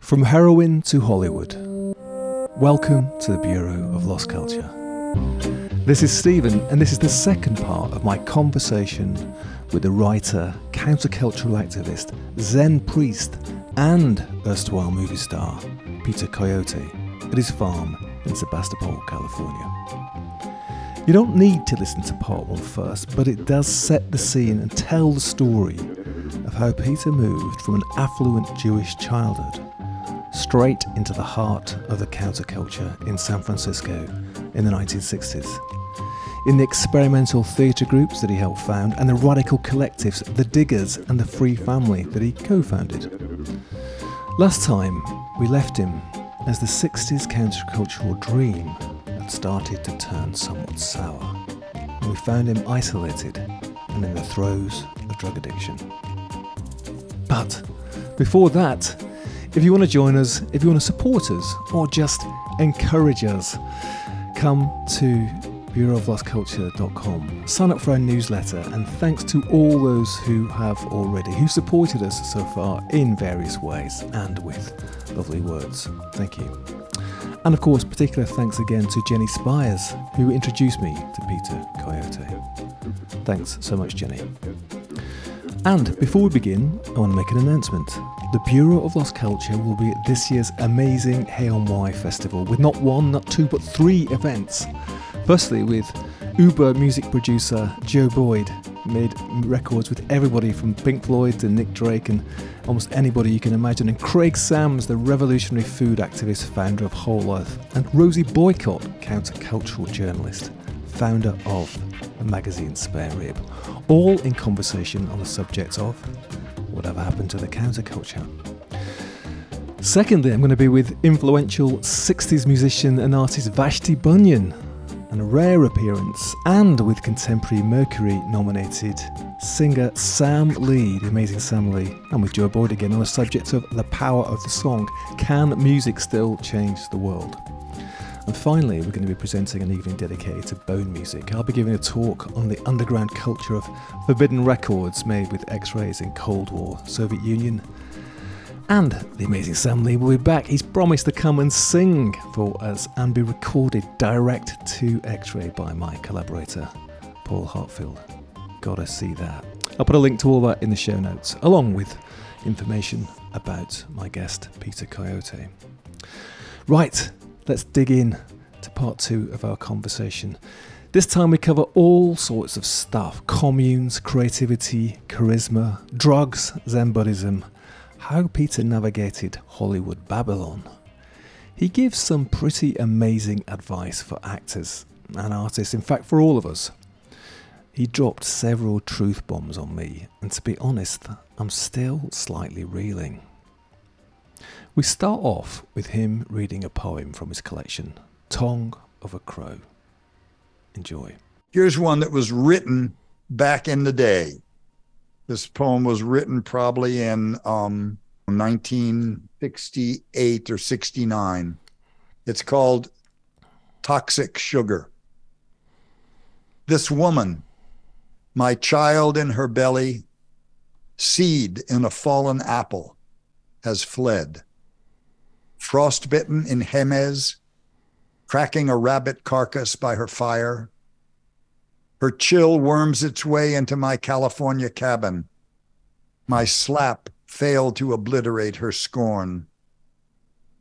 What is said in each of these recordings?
From heroin to Hollywood. Welcome to the Bureau of Lost Culture. This is Stephen, and this is the second part of my conversation with the writer, countercultural activist, Zen priest, and erstwhile movie star, Peter Coyote, at his farm in Sebastopol, California. You don't need to listen to part one first, but it does set the scene and tell the story of how Peter moved from an affluent Jewish childhood straight into the heart of the counterculture in San Francisco in the 1960s. In the experimental theatre groups that he helped found, and the radical collectives, the Diggers and the Free Family, that he co founded. Last time, we left him as the 60s countercultural dream had started to turn somewhat sour. And we found him isolated and in the throes of drug addiction. But before that, if you want to join us, if you want to support us, or just encourage us, come to bureauoflostculture.com. Sign up for our newsletter, and thanks to all those who have already, who supported us so far in various ways and with lovely words. Thank you. And of course, particular thanks again to Jenny Spires, who introduced me to Peter Coyote. Thanks so much, Jenny. And before we begin, I want to make an announcement. The Bureau of Lost Culture will be at this year's amazing Hay on Wye festival with not one, not two, but three events. Firstly, with Uber music producer Joe Boyd, made records with everybody from Pink Floyd to Nick Drake and almost anybody you can imagine, and Craig Sams, the revolutionary food activist, founder of Whole Earth, and Rosie Boycott, countercultural journalist, founder of the magazine Spare Rib, all in conversation on the subject of whatever happened to the counterculture. Secondly, I'm going to be with influential 60s musician and artist Vashti Bunyan, and a rare appearance, and with contemporary Mercury nominated singer Sam Lee, the amazing Sam Lee, and with Joe Boyd again on the subject of the power of the song Can music still change the world? And finally, we're going to be presenting an evening dedicated to bone music. I'll be giving a talk on the underground culture of forbidden records made with x rays in Cold War Soviet Union. And the amazing Sam Lee will be back. He's promised to come and sing for us and be recorded direct to X ray by my collaborator, Paul Heartfield. Gotta see that. I'll put a link to all that in the show notes, along with information about my guest, Peter Coyote. Right, let's dig in to part two of our conversation. This time we cover all sorts of stuff communes, creativity, charisma, drugs, Zen Buddhism, how Peter navigated Hollywood Babylon. He gives some pretty amazing advice for actors and artists, in fact, for all of us. He dropped several truth bombs on me, and to be honest, I'm still slightly reeling. We start off with him reading a poem from his collection, Tongue of a Crow. Enjoy. Here's one that was written back in the day. This poem was written probably in um, 1968 or 69. It's called Toxic Sugar. This woman, my child in her belly, seed in a fallen apple, has fled. Frostbitten in Jemez, cracking a rabbit carcass by her fire, her chill worms its way into my California cabin. My slap failed to obliterate her scorn.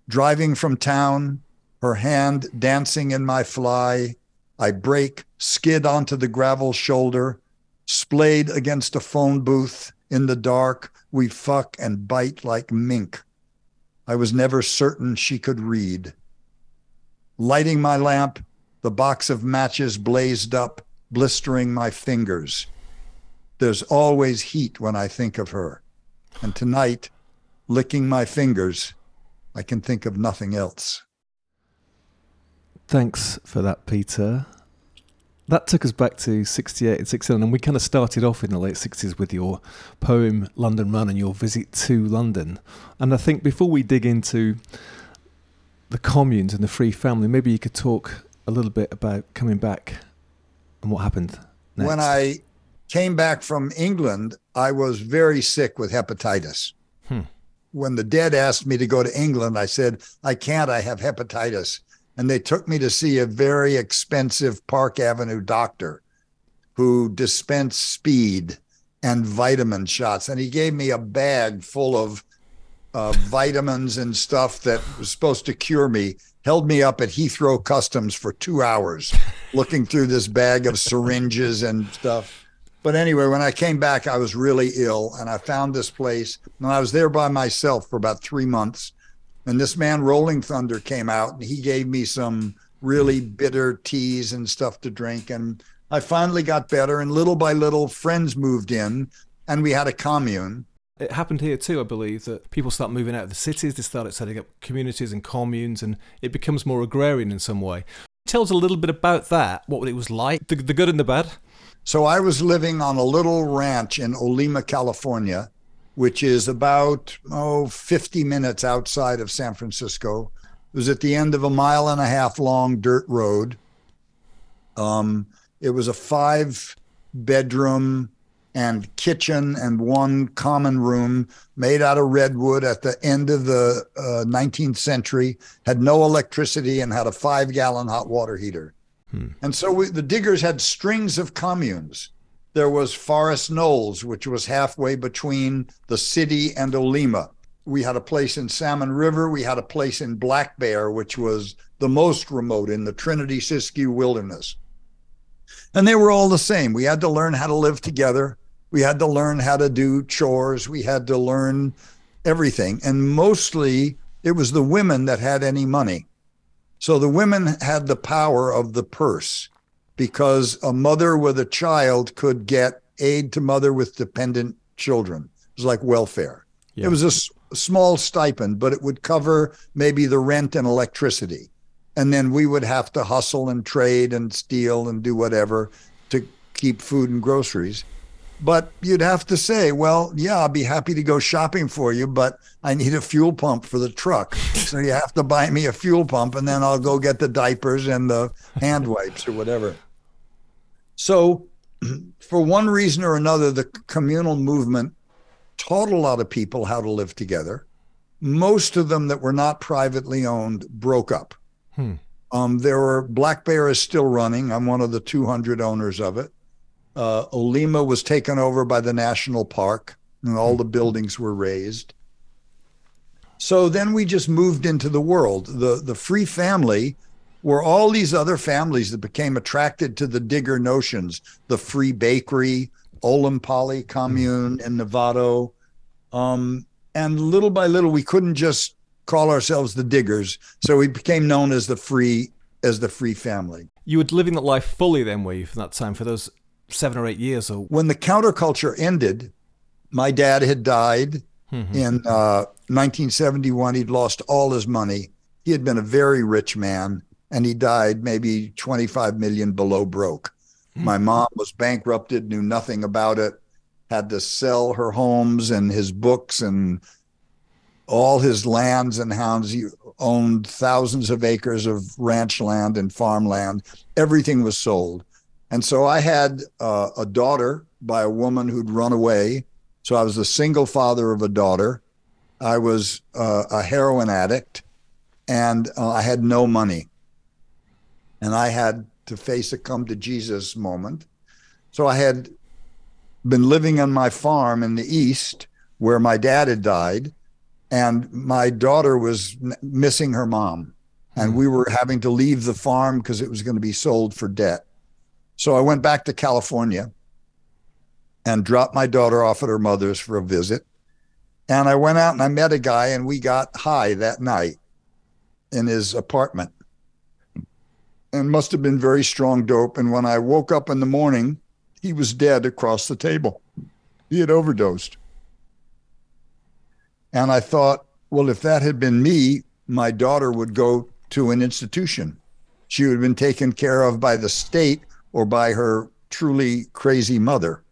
Driving from town, her hand dancing in my fly, I break, skid onto the gravel shoulder, splayed against a phone booth. In the dark, we fuck and bite like mink. I was never certain she could read. Lighting my lamp, the box of matches blazed up blistering my fingers. There's always heat when I think of her. And tonight, licking my fingers, I can think of nothing else. Thanks for that, Peter. That took us back to 68 and 69, and we kind of started off in the late 60s with your poem London Run and your visit to London. And I think before we dig into the communes and the free family, maybe you could talk a little bit about coming back and what happened next? When I came back from England, I was very sick with hepatitis. Hmm. when the dead asked me to go to England, I said, I can't, I have hepatitis. And they took me to see a very expensive Park Avenue doctor who dispensed speed and vitamin shots. And he gave me a bag full of uh, vitamins and stuff that was supposed to cure me, held me up at Heathrow Customs for two hours looking through this bag of syringes and stuff. But anyway, when I came back, I was really ill and I found this place and I was there by myself for about three months. And this man, Rolling Thunder, came out and he gave me some really bitter teas and stuff to drink. And I finally got better. And little by little, friends moved in and we had a commune. It happened here too, I believe, that people start moving out of the cities, they started setting up communities and communes, and it becomes more agrarian in some way. Tell us a little bit about that, what it was like, the, the good and the bad. So I was living on a little ranch in Olema, California, which is about oh 50 minutes outside of San Francisco. It was at the end of a mile and a half long dirt road. Um, it was a five bedroom and kitchen and one common room made out of redwood at the end of the uh, 19th century, had no electricity and had a five gallon hot water heater. Hmm. And so we, the diggers had strings of communes. There was Forest Knolls, which was halfway between the city and Olema. We had a place in Salmon River. We had a place in Black Bear, which was the most remote in the Trinity Siskiyou Wilderness. And they were all the same. We had to learn how to live together. We had to learn how to do chores. We had to learn everything. And mostly it was the women that had any money. So the women had the power of the purse because a mother with a child could get aid to mother with dependent children. It was like welfare. Yeah. It was a small stipend, but it would cover maybe the rent and electricity. And then we would have to hustle and trade and steal and do whatever to keep food and groceries. But you'd have to say, well, yeah, I'll be happy to go shopping for you, but I need a fuel pump for the truck. So you have to buy me a fuel pump and then I'll go get the diapers and the hand wipes or whatever. So, for one reason or another, the communal movement taught a lot of people how to live together. Most of them that were not privately owned broke up. Hmm. Um, there were Black Bear is still running. I'm one of the 200 owners of it. Uh, Olema was taken over by the national park, and all the buildings were razed. So then we just moved into the world. The the free family were all these other families that became attracted to the digger notions, the free bakery, Olompali commune in Novato. Um, and little by little, we couldn't just call ourselves the diggers. So we became known as the free as the free family. You were living that life fully then, were you, for that time, for those seven or eight years. So when the counterculture ended, my dad had died mm-hmm. in uh, 1971. He'd lost all his money. He had been a very rich man, and he died maybe 25 million below broke. Mm-hmm. My mom was bankrupted, knew nothing about it, had to sell her homes and his books and all his lands and hounds. He owned thousands of acres of ranch land and farmland. Everything was sold. And so I had uh, a daughter by a woman who'd run away. So I was the single father of a daughter. I was uh, a heroin addict and uh, I had no money. And I had to face a come to Jesus moment. So I had been living on my farm in the East where my dad had died. And my daughter was missing her mom. And hmm. we were having to leave the farm because it was going to be sold for debt. So I went back to California and dropped my daughter off at her mother's for a visit. And I went out and I met a guy and we got high that night in his apartment. And must have been very strong dope. And when I woke up in the morning, he was dead across the table. He had overdosed. And I thought, well, if that had been me, my daughter would go to an institution. She would have been taken care of by the state or by her truly crazy mother.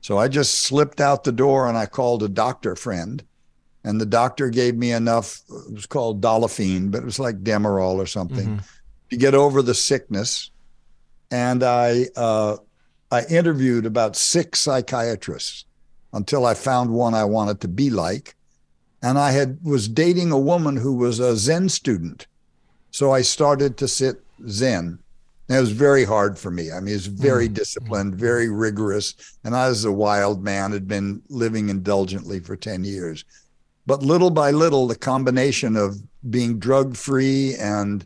So I just slipped out the door and I called a doctor friend. And the doctor gave me enough, it was called Dolophine, but it was like Demerol or something mm-hmm. To get over the sickness. And I, uh, I interviewed about six psychiatrists until I found one I wanted to be like. and I had was dating a woman who was a Zen student. So I started to sit Zen. And it was very hard for me. I mean, it was very mm. disciplined, very rigorous. And I was a wild man, had been living indulgently for 10 years. But little by little, the combination of being drug free and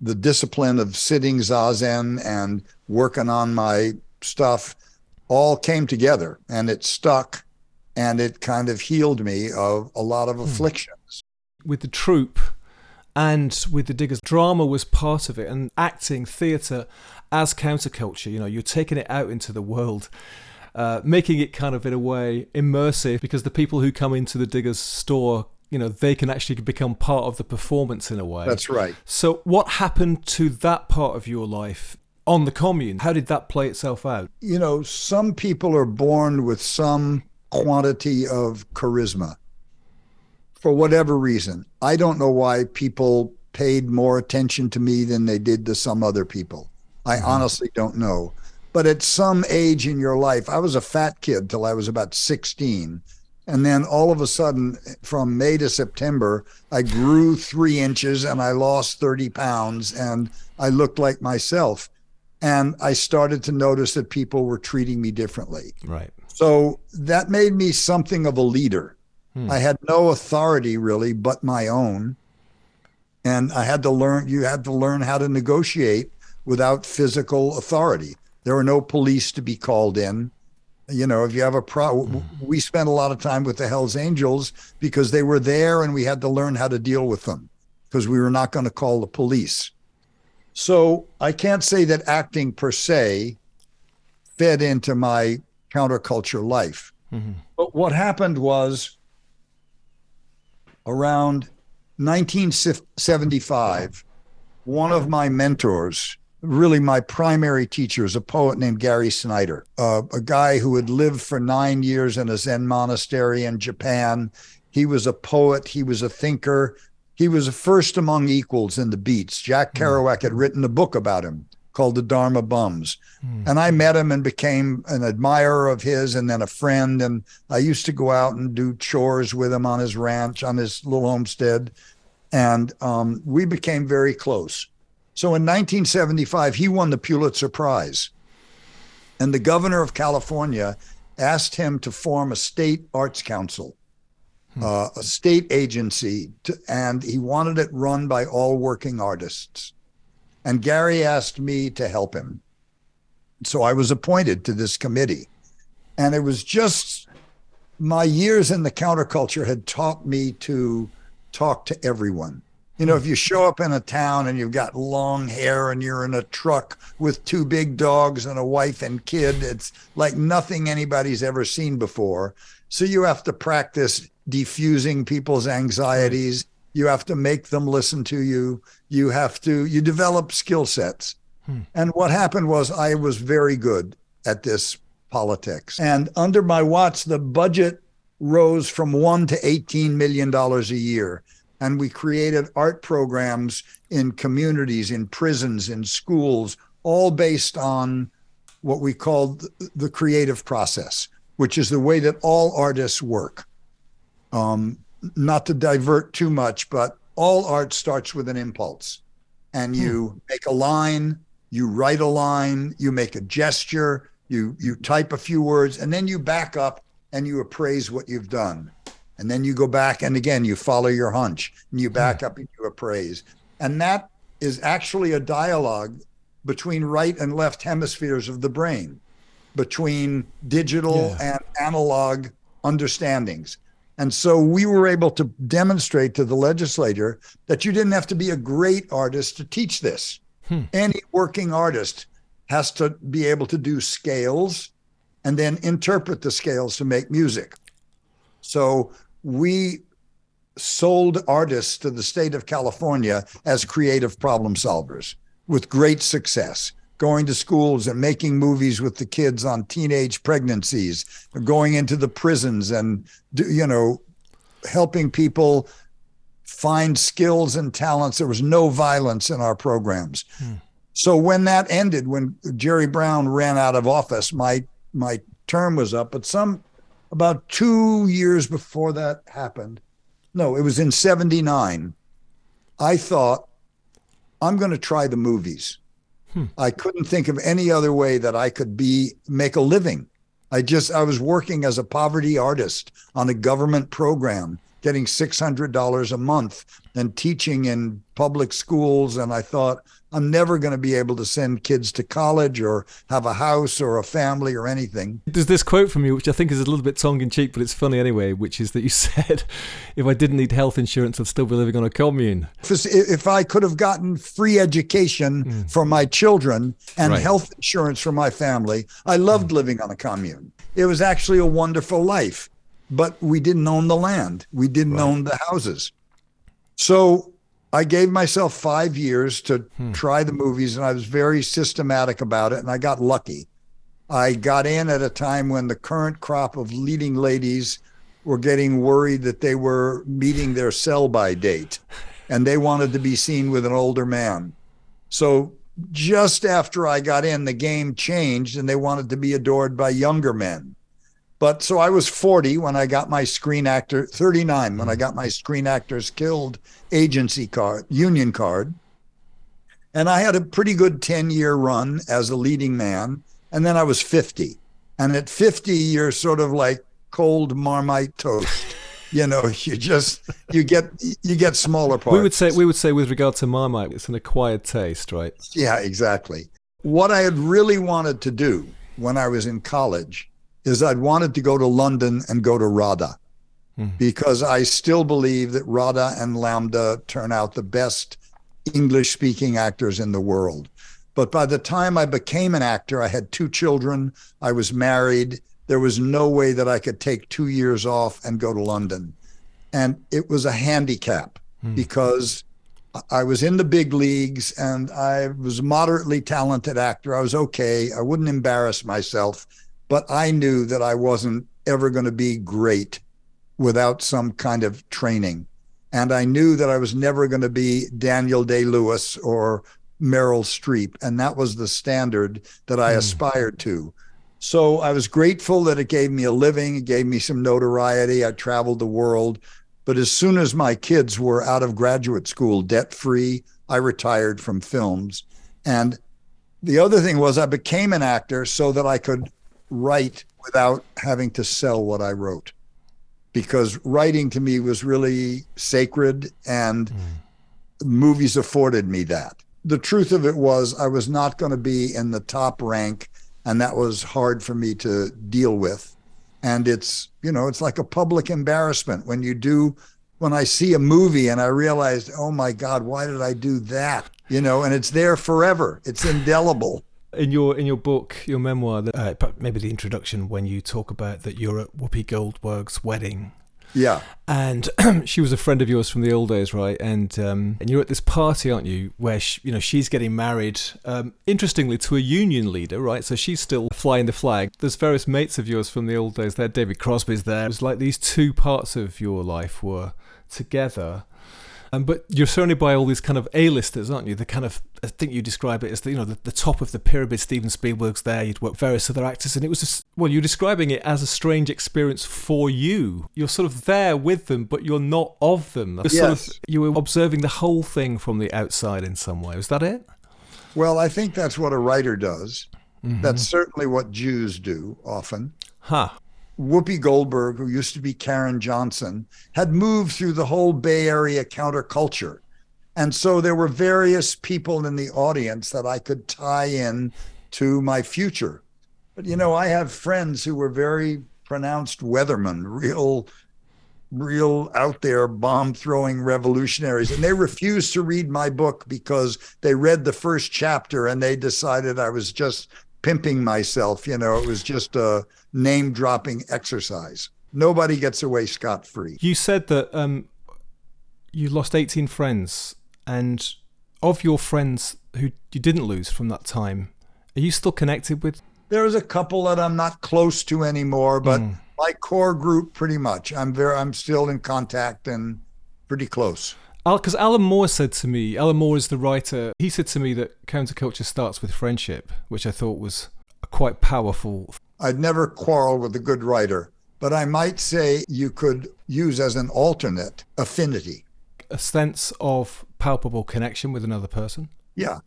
the discipline of sitting zazen and working on my stuff all came together and it stuck and it kind of healed me of a lot of hmm. afflictions. With the troupe and with the Diggers, drama was part of it, and acting, theatre as counterculture. You know, you're taking it out into the world. Uh, making it kind of in a way immersive because the people who come into the Diggers store you know they can actually become part of the performance in a way. That's right. So what happened to that part of your life on the commune? How did that play itself out? You know some people are born with some quantity of charisma. For whatever reason. I don't know why people paid more attention to me than they did to some other people. I mm-hmm. honestly don't know. But at some age in your life i was a fat kid till i was about 16 and then all of a sudden, from May to September, I grew three inches and I lost 30 pounds and I looked like myself. And I started to notice that people were treating me differently. Right. So that made me something of a leader. Hmm. I had no authority really but my own. And I had to learn, you had to learn how to negotiate without physical authority. There were no police to be called in you know if you have a pro mm-hmm. we spent a lot of time with the hells angels because they were there and we had to learn how to deal with them because we were not going to call the police so i can't say that acting per se fed into my counterculture life mm-hmm. but what happened was around 1975 one of my mentors really my primary teacher is a poet named Gary Snyder, uh, a guy who had lived for nine years in a Zen monastery in Japan. He was a poet, he was a thinker, he was a first among equals in the beats. Jack hmm. Kerouac had written a book about him called The Dharma Bums. Mm. And I met him and became an admirer of his and then a friend. And I used to go out and do chores with him on his ranch, on his little homestead. And um, we became very close. So in 1975, he won the Pulitzer Prize. And the governor of California asked him to form a state arts council, hmm. uh, a state agency, to, and he wanted it run by all working artists. And Gary asked me to help him. So I was appointed to this committee. And it was just my years in the counterculture had taught me to talk to everyone you know, if you show up in a town and you've got long hair and you're in a truck with two big dogs and a wife and kid, it's like nothing anybody's ever seen before. So you have to practice diffusing people's anxieties. You have to make them listen to you. You have to, you develop skill sets. Hmm. And what happened was I was very good at this politics. And under my watch, the budget rose from one to $18 million a year and we created art programs in communities, in prisons, in schools, all based on what we called the creative process, which is the way that all artists work. Um, not to divert too much, but all art starts with an impulse. And you hmm. make a line, you write a line, you make a gesture, you you type a few words, and then you back up and you appraise what you've done and then you go back and again you follow your hunch and you back up and you appraise. And that is actually a dialogue between right and left hemispheres of the brain between digital yeah. and analog understandings. And so we were able to demonstrate to the legislature that you didn't have to be a great artist to teach this. Hmm. any working artist has to be able to do scales and then interpret the scales to make music. So we sold artists to the state of California as creative problem solvers with great success, going to schools and making movies with the kids on teenage pregnancies, going into the prisons and, you know, helping people find skills and talents. There was no violence in our programs. Hmm. So when that ended, when Jerry Brown ran out of office, my my term was up. But some about two years before that happened, no, it was in 79. I thought, I'm going to try the movies. Hmm. I couldn't think of any other way that I could be make a living. I just I was working as a poverty artist on a government program, getting $600 a month and teaching in public schools and I thought I'm never going to be able to send kids to college or have a house or a family or anything. There's this quote from you, which I think is a little bit tongue in cheek, but it's funny anyway, which is that you said, if I didn't need health insurance, I'd still be living on a commune. If, if I could have gotten free education mm. for my children and right. health insurance for my family, I loved mm. living on a commune. It was actually a wonderful life, but we didn't own the land, we didn't right. own the houses. So I gave myself five years to hmm. try the movies, and I was very systematic about it, and I got lucky. I got in at a time when the current crop of leading ladies were getting worried that they were meeting their sell by date and they wanted to be seen with an older man. So just after I got in, the game changed and they wanted to be adored by younger men. But so I was 40 when I got my screen actor, 39 when I mm-hmm. got my Screen Actors Guild agency card, union card. And I had a pretty good 10 year run as a leading man. And then I was 50. And at 50, you're sort of like cold marmite toast. you know, you just you get you get smaller parts. We would say we would say with regard to Marmite, it's an acquired taste, right? Yeah, exactly. What I had really wanted to do when I was in college is I'd wanted to go to London and go to RADA hmm. because I still believe that RADA and LAMDA turn out the best English speaking actors in the world. But by the time I became an actor, I had two children, I was married. There was no way that I could take two years off and go to London. And it was a handicap hmm. because I was in the big leagues and I was a moderately talented actor. I was okay. I wouldn't embarrass myself but I knew that I wasn't ever going to be great without some kind of training. And I knew that I was never going to be Daniel Day Lewis or Meryl Streep. And that was the standard that I mm. aspired to. So I was grateful that it gave me a living, it gave me some notoriety. I traveled the world. But as soon as my kids were out of graduate school, debt free, I retired from films. And the other thing was, I became an actor so that I could write without having to sell what I wrote because writing to me was really sacred and mm. movies afforded me that. The truth of it was I was not going to be in the top rank and that was hard for me to deal with. And it's, you know, it's like a public embarrassment when you do when I see a movie and I realized, "Oh my god, why did I do that?" You know, and it's there forever. It's indelible in your in your book, your memoir, uh, maybe the introduction when you talk about that you're at Whoopi Goldberg's wedding. Yeah, and she was a friend of yours from the old days, right? And um, and you're at this party, aren't you? Where she, you know she's getting married. Um, interestingly, to a union leader, right? So she's still flying the flag. There's various mates of yours from the old days there. David Crosby's there. It was like these two parts of your life were together. Um, but you're surrounded by all these kind of A-listers, aren't you? The kind of I think you describe it as the you know the, the top of the pyramid. Steven Spielberg's there. You'd work various other actors, and it was just, well, you're describing it as a strange experience for you. You're sort of there with them, but you're not of them. Yes. Sort of, you were observing the whole thing from the outside in some way. Was that it? Well, I think that's what a writer does. Mm-hmm. That's certainly what Jews do often. Huh. Whoopi Goldberg, who used to be Caryn Johnson, had moved through the whole Bay Area counterculture. And so there were various people in the audience that I could tie in to my future. But, you know, I have friends who were very pronounced weathermen, real, real out there bomb throwing revolutionaries. And they refused to read my book because they read the first chapter and they decided I was just pimping myself. You know, it was just a name dropping exercise. Nobody gets away scot free. You said that um, you lost 18 friends, and of your friends who you didn't lose from that time, are you still connected with? There's a couple that I'm not close to anymore, but mm. my core group, pretty much, I'm very, I'm still in contact and pretty close. Because Alan Moore said to me, Alan Moore is the writer. He said to me that counterculture starts with friendship, which I thought was quite powerful. I'd never quarrel with a good writer, but I might say you could use as an alternate affinity. A sense of palpable connection with another person. Yeah.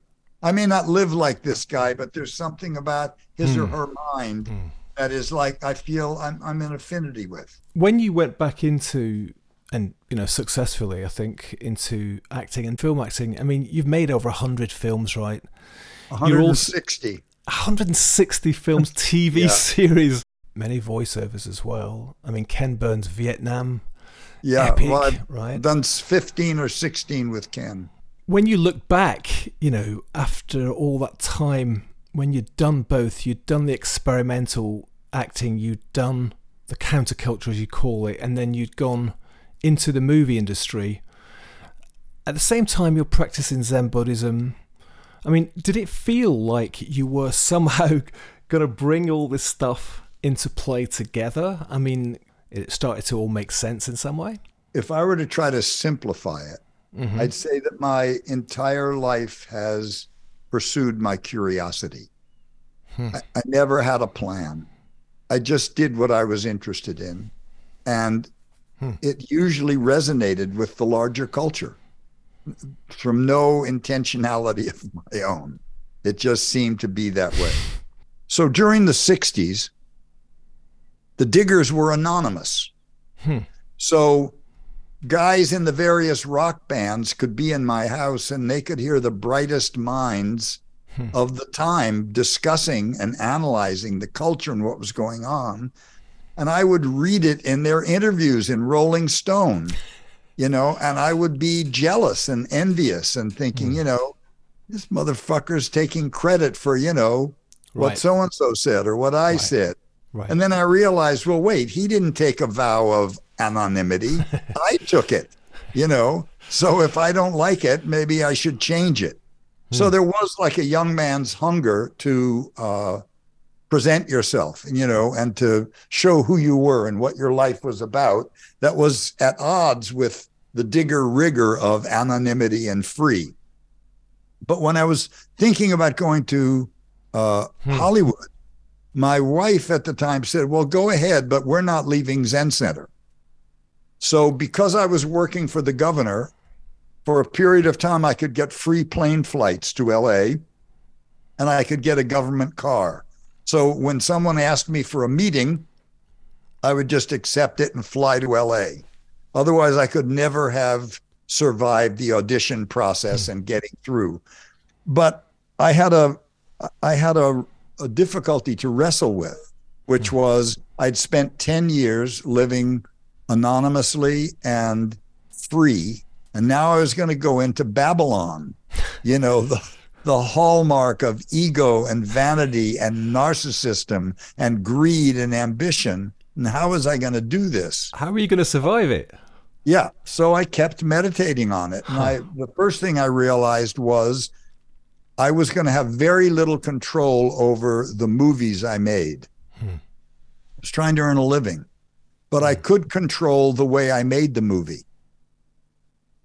I may not live like this guy, but there's something about his or Mm. her mind that is like I feel I'm I'm in affinity with. When you went back into and you know successfully, I think into acting and film acting. I mean, you've made over hundred films, right? You're also- 160. 160 films, TV Yeah. series, many voiceovers as well. I mean, Ken Burns' Vietnam, Yeah. epic, well, I've right? done 15 or 16 with Ken. when you look back, you know, after all that time, when you'd done both, you'd done the experimental acting, you'd done the counterculture, as you call it, and then you'd gone into the movie industry. At the same time, you're practicing Zen Buddhism. I mean, did it feel like you were somehow going to bring all this stuff into play together? I mean, it started to all make sense in some way. If I were to try to simplify it, Mhm. I'd say that my entire life has pursued my curiosity. Hmm. I, I never had a plan. I just did what I was interested in. And Hmm. it usually resonated with the larger culture from no intentionality of my own. It just seemed to be that way. So during the 60s, the diggers were anonymous. Hmm. So guys in the various rock bands could be in my house and they could hear the brightest minds Hmm. of the time discussing and analyzing the culture and what was going on. And I would read it in their interviews in Rolling Stone, you know, and I would be jealous and envious and thinking, Hmm. you know, this motherfucker's taking credit for, you know, what so and so said or what I Right. said. Right. And then I realized, well, wait, he didn't take a vow of anonymity. I took it, you know. So if I don't like it, maybe I should change it. So there was like a young man's hunger to uh, present yourself, you know, and to show who you were and what your life was about that was at odds with the digger rigor of anonymity and free. But when I was thinking about going to uh, Hmm. Hollywood, my wife at the time said, Well, go ahead, but we're not leaving Zen Center. So, because I was working for the governor, for a period of time, I could get free plane flights to LA and I could get a government car. So, when someone asked me for a meeting, I would just accept it and fly to LA. Otherwise, I could never have survived the audition process and getting through. But I had a I had a, a difficulty to wrestle with, which hmm. was I'd spent 10 years living anonymously and free. And now I was going to go into Babylon, you know, the, the hallmark of ego and vanity and narcissism and greed and ambition. And how was I going to do this? How are you going to survive it? Yeah. So I kept meditating on it. And I the first thing I realized was I was going to have very little control over the movies I made. Hmm. I was trying to earn a living, but I could control the way I made the movie.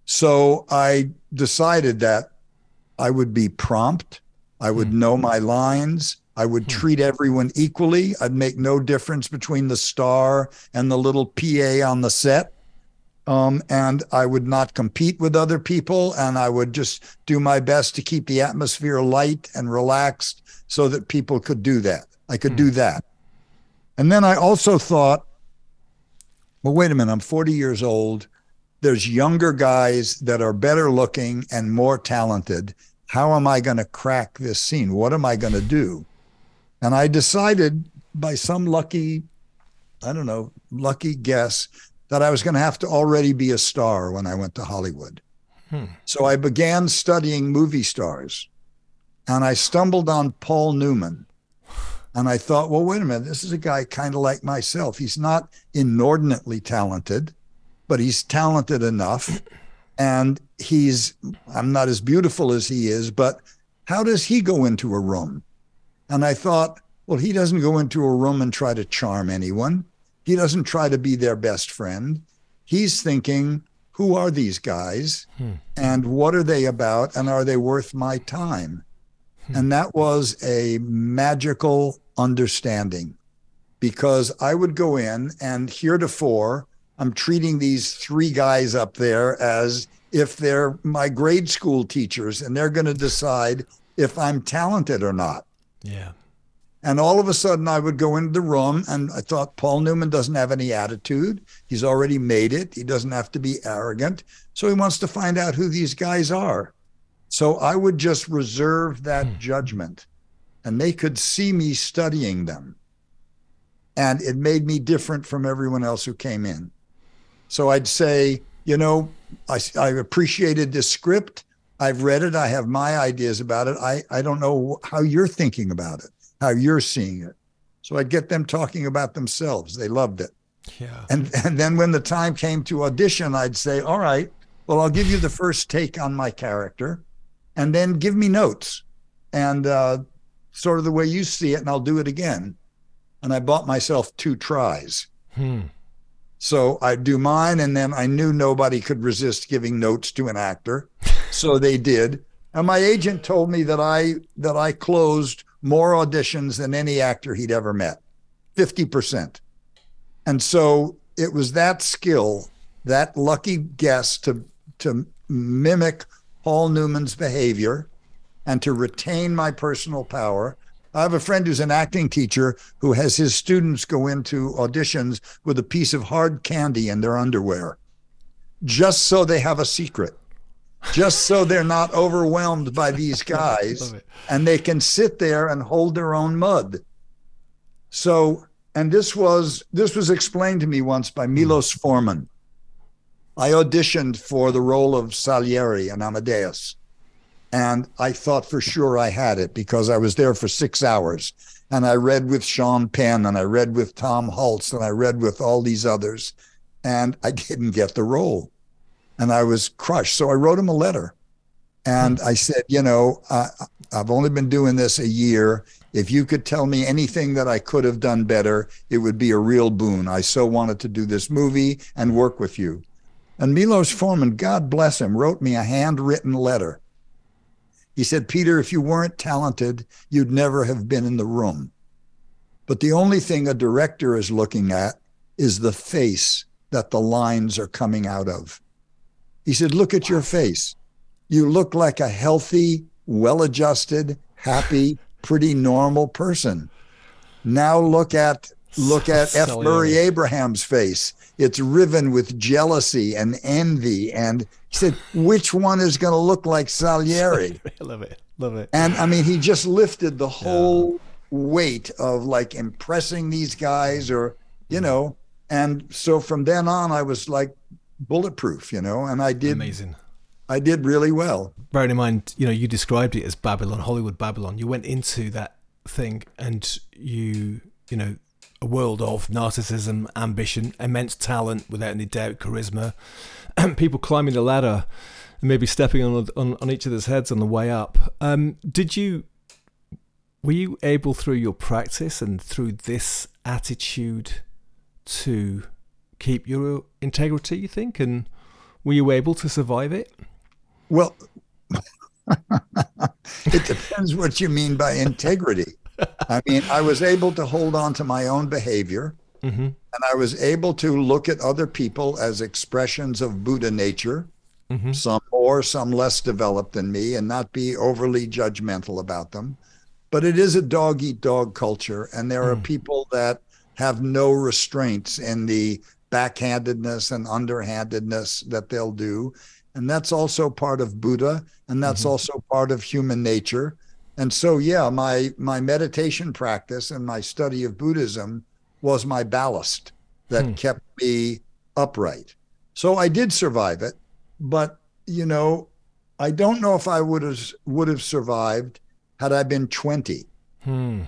So I decided that I would be prompt, I would hmm. know my lines, I would hmm. treat everyone equally. I'd make no difference between the star and the little PA on the set um, and I would not compete with other people, and I would just do my best to keep the atmosphere light and relaxed so that people could do that. I could do hmm. that. And then I also thought, well, wait a minute, I'm 40 years old. There's younger guys that are better looking and more talented. How am I going to crack this scene? What am I going to do? And I decided by some lucky, I don't know, lucky guess that I was going to have to already be a star when I went to Hollywood. Hmm. So I began studying movie stars and I stumbled on Paul Newman. And I thought, well, wait a minute, this is a guy kind of like myself. He's not inordinately talented, but he's talented enough. And he's, I'm not as beautiful as he is, but how does he go into a room? And I thought, well, he doesn't go into a room and try to charm anyone. He doesn't try to be their best friend. He's thinking, who are these guys Hmm. and what are they about and are they worth my time? And that was a magical understanding because I would go in and heretofore I'm treating these three guys up there as if they're my grade school teachers and they're going to decide if I'm talented or not. Yeah. And all of a sudden, I would go into the room and I thought, Paul Newman doesn't have any attitude. He's already made it. He doesn't have to be arrogant. So he wants to find out who these guys are. So I would just reserve that hmm. judgment and they could see me studying them. And it made me different from everyone else who came in. So I'd say, you know, I, I appreciated this script. I've read it. I have my ideas about it. I, I don't know how you're thinking about it, how you're seeing it. So I'd get them talking about themselves. They loved it. Yeah. And and then when the time came to audition, I'd say, all right, well, I'll give you the first take on my character, and then give me notes, and uh, sort of the way you see it, and I'll do it again. And I bought myself two tries. Hmm. So I do mine, and then I knew nobody could resist giving notes to an actor, so they did. And my agent told me that I that I closed more auditions than any actor he'd ever met, fifty percent. And so it was that skill, that lucky guess to to mimic Paul Newman's behavior, and to retain my personal power I have a friend who's an acting teacher who has his students go into auditions with a piece of hard candy in their underwear, just so they have a secret, just so they're not overwhelmed by these guys and they can sit there and hold their own mud. So, and this was this was explained to me once by Milos Forman. I auditioned for the role of Salieri in Amadeus. And I thought for sure I had it because I was there for six hours. And I read with Sean Penn and I read with Tom Hulce and I read with all these others. And I didn't get the role. And I was crushed. So I wrote him a letter. And I said, you know, uh, I've only been doing this a year. If you could tell me anything that I could have done better, it would be a real boon. I so wanted to do this movie and work with you. And Milos Forman, God bless him, wrote me a handwritten letter he said, Peter, if you weren't talented, you'd never have been in the room. But the only thing a director is looking at is the face that the lines are coming out of. He said, Look at your face. You look like a healthy, well adjusted, happy, pretty normal person. Now look at look at F. Murray Abraham's face. It's riven with jealousy and envy. And he said, which one is going to look like Salieri? I love it. Love it. And I mean, he just lifted the whole yeah. weight of like impressing these guys or, you know, and so from then on, I was like bulletproof, you know, and I did. Amazing. I did really well. Bearing in mind, you know, you described it as Babylon, Hollywood Babylon. You went into that thing and you, you know, a world of narcissism, ambition, immense talent, without any doubt, charisma, people climbing the ladder and maybe stepping on, on, on each other's heads on the way up. Um, did you, were you able through your practice and through this attitude to keep your integrity, you think? And were you able to survive it? Well, it depends what you mean by integrity. I mean, I was able to hold on to my own behavior. Mm-hmm. And I was able to look at other people as expressions of Buddha nature, mm-hmm. some more, some less developed than me, and not be overly judgmental about them. But it is a dog eat dog culture. And there mm. are people that have no restraints in the backhandedness and underhandedness that they'll do. And that's also part of Buddha. And that's mm-hmm. also part of human nature. And so, yeah, my my meditation practice and my study of Buddhism was my ballast that hmm. kept me upright. So I did survive it, but you know, I don't know if I would have would have survived had I been 20 hmm.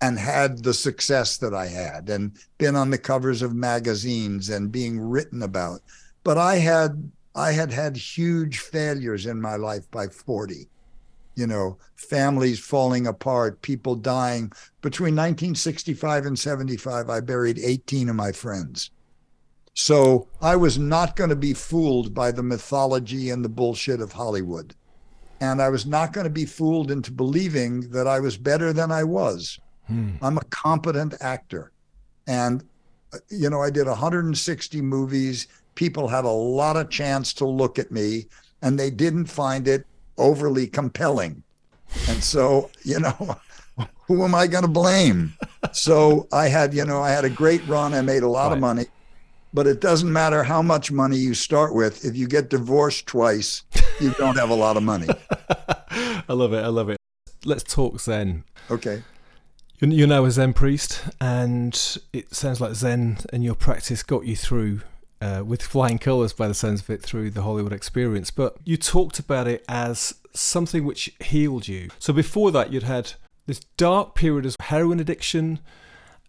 and had the success that I had and been on the covers of magazines and being written about. But I had I had had huge failures in my life by 40 you know, families falling apart, people dying. Between 1965 and 75, I buried 18 of my friends. So I was not going to be fooled by the mythology and the bullshit of Hollywood. And I was not going to be fooled into believing that I was better than I was. Hmm. I'm a competent actor. And you know, I did 160 movies. People had a lot of chance to look at me, and they didn't find it overly compelling. And so, you know, who am I going to blame? So I had, you know, I had a great run. I made a lot right. of money, but it doesn't matter how much money you start with. If you get divorced twice, you don't have a lot of money. I love it. I love it. Let's talk Zen. Okay. You're now a Zen priest, and it sounds like Zen and your practice got you through uh, with flying colours by the sounds of it through the Hollywood experience. But you talked about it as something which healed you. So before that, you'd had this dark period of heroin addiction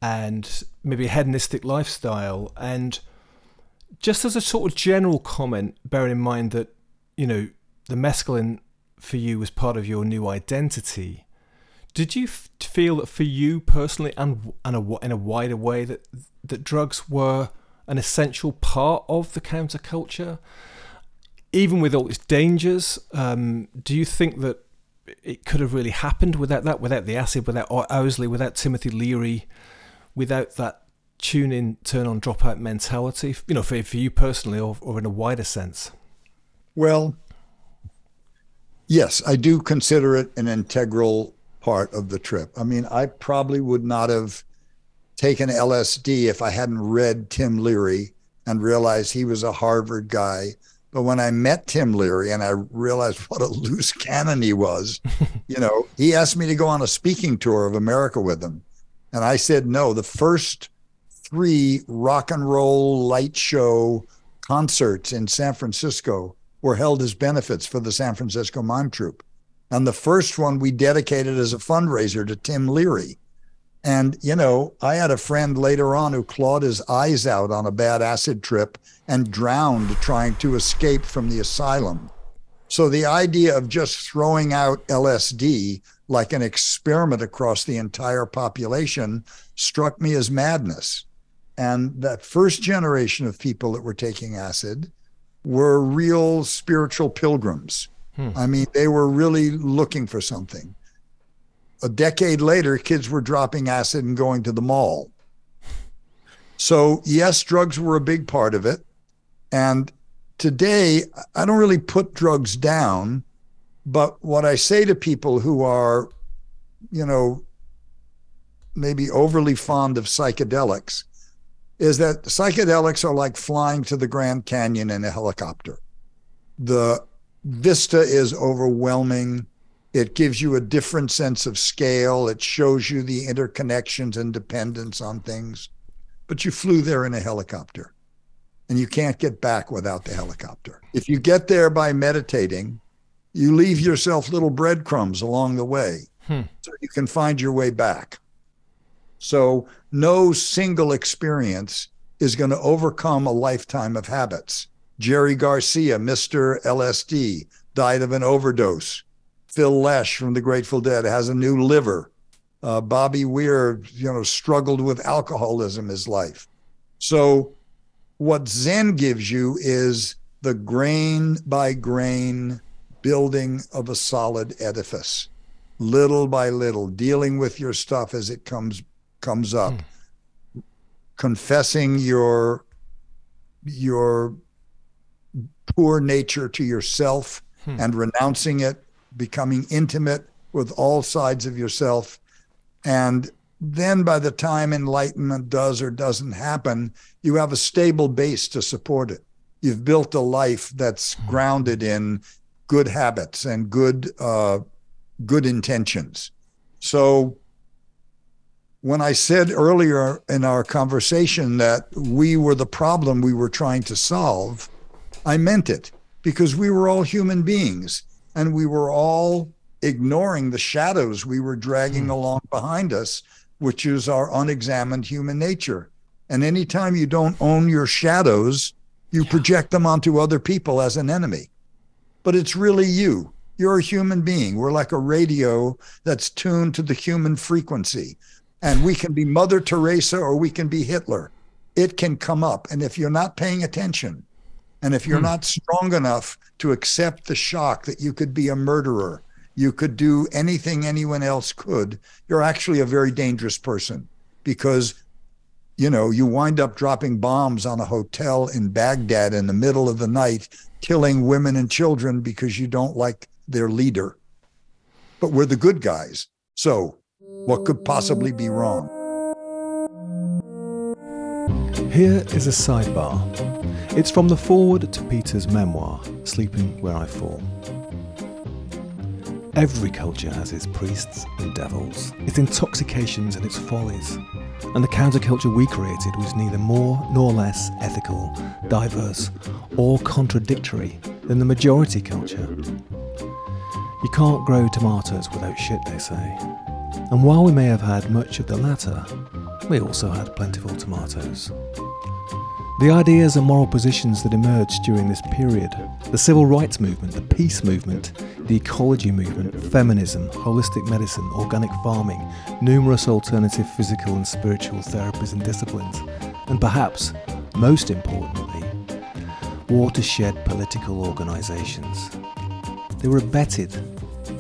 and maybe a hedonistic lifestyle. And just as a sort of general comment, bearing in mind that, you know, the mescaline for you was part of your new identity did you f- feel that for you personally, and and a, in a wider way, that that drugs were an essential part of the counterculture, even with all its dangers? Um, do you think that it could have really happened without that, without the acid, without Owsley, without Timothy Leary, without that tune in, turn on, drop out mentality? You know, for for you personally, or, or in a wider sense. Well, yes, I do consider it an integral part of the trip. I mean, I probably would not have taken LSD if I hadn't read Tim Leary and realized he was a Harvard guy. But when I met Tim Leary and I realized what a loose cannon he was, you know, he asked me to go on a speaking tour of America with him. And I said no. The first three rock and roll light show concerts in San Francisco were held as benefits for the San Francisco Mime Troupe. And the first one we dedicated as a fundraiser to Tim Leary. And, you know, I had a friend later on who clawed his eyes out on a bad acid trip and drowned trying to escape from the asylum. So the idea of just throwing out LSD like an experiment across the entire population struck me as madness. And that first generation of people that were taking acid were real spiritual pilgrims Hmm. I mean, they were really looking for something. A decade later, kids were dropping acid and going to the mall. So, yes, drugs were a big part of it. And today, I don't really put drugs down. But what I say to people who are, you know, maybe overly fond of psychedelics is that psychedelics are like flying to the Grand Canyon in a helicopter. The Vista is overwhelming. It gives you a different sense of scale. It shows you the interconnections and dependence on things. But you flew there in a helicopter and you can't get back without the helicopter. If you get there by meditating, you leave yourself little breadcrumbs along the way hmm. so you can find your way back. So, no single experience is going to overcome a lifetime of habits. Jerry Garcia, Mr. LSD, died of an overdose. Phil Lesh from the Grateful Dead has a new liver. Uh, Bobby Weir, you know, struggled with alcoholism his life. So, what Zen gives you is the grain by grain building of a solid edifice, little by little, dealing with your stuff as it comes comes up, mm. confessing your your poor nature to yourself hmm. and renouncing it, becoming intimate with all sides of yourself. And then by the time enlightenment does or doesn't happen, you have a stable base to support it. You've built a life that's hmm. grounded in good habits and good uh, good intentions. So when I said earlier in our conversation that we were the problem we were trying to solve, I meant it because we were all human beings and we were all ignoring the shadows we were dragging hmm. along behind us, which is our unexamined human nature. And anytime you don't own your shadows, you project them onto other people as an enemy. But it's really you. You're a human being. We're like a radio that's tuned to the human frequency. And we can be Mother Teresa or we can be Hitler. It can come up. And if you're not paying attention, and if you're hmm. not strong enough to accept the shock that you could be a murderer, you could do anything anyone else could, you're actually a very dangerous person because you know, you wind up dropping bombs on a hotel in Baghdad in the middle of the night, killing women and children because you don't like their leader. But we're the good guys. So, what could possibly be wrong? Here is a sidebar. It's from the foreword to Peter's memoir, Sleeping Where I Fall. Every culture has its priests and devils, its intoxications and its follies. And the counterculture we created was neither more nor less ethical, diverse, or contradictory than the majority culture. You can't grow tomatoes without shit, they say. And while we may have had much of the latter, we also had plentiful tomatoes. The ideas and moral positions that emerged during this period the civil rights movement, the peace movement, the ecology movement, feminism, holistic medicine, organic farming, numerous alternative physical and spiritual therapies and disciplines, and perhaps, most importantly, watershed political organisations. They were abetted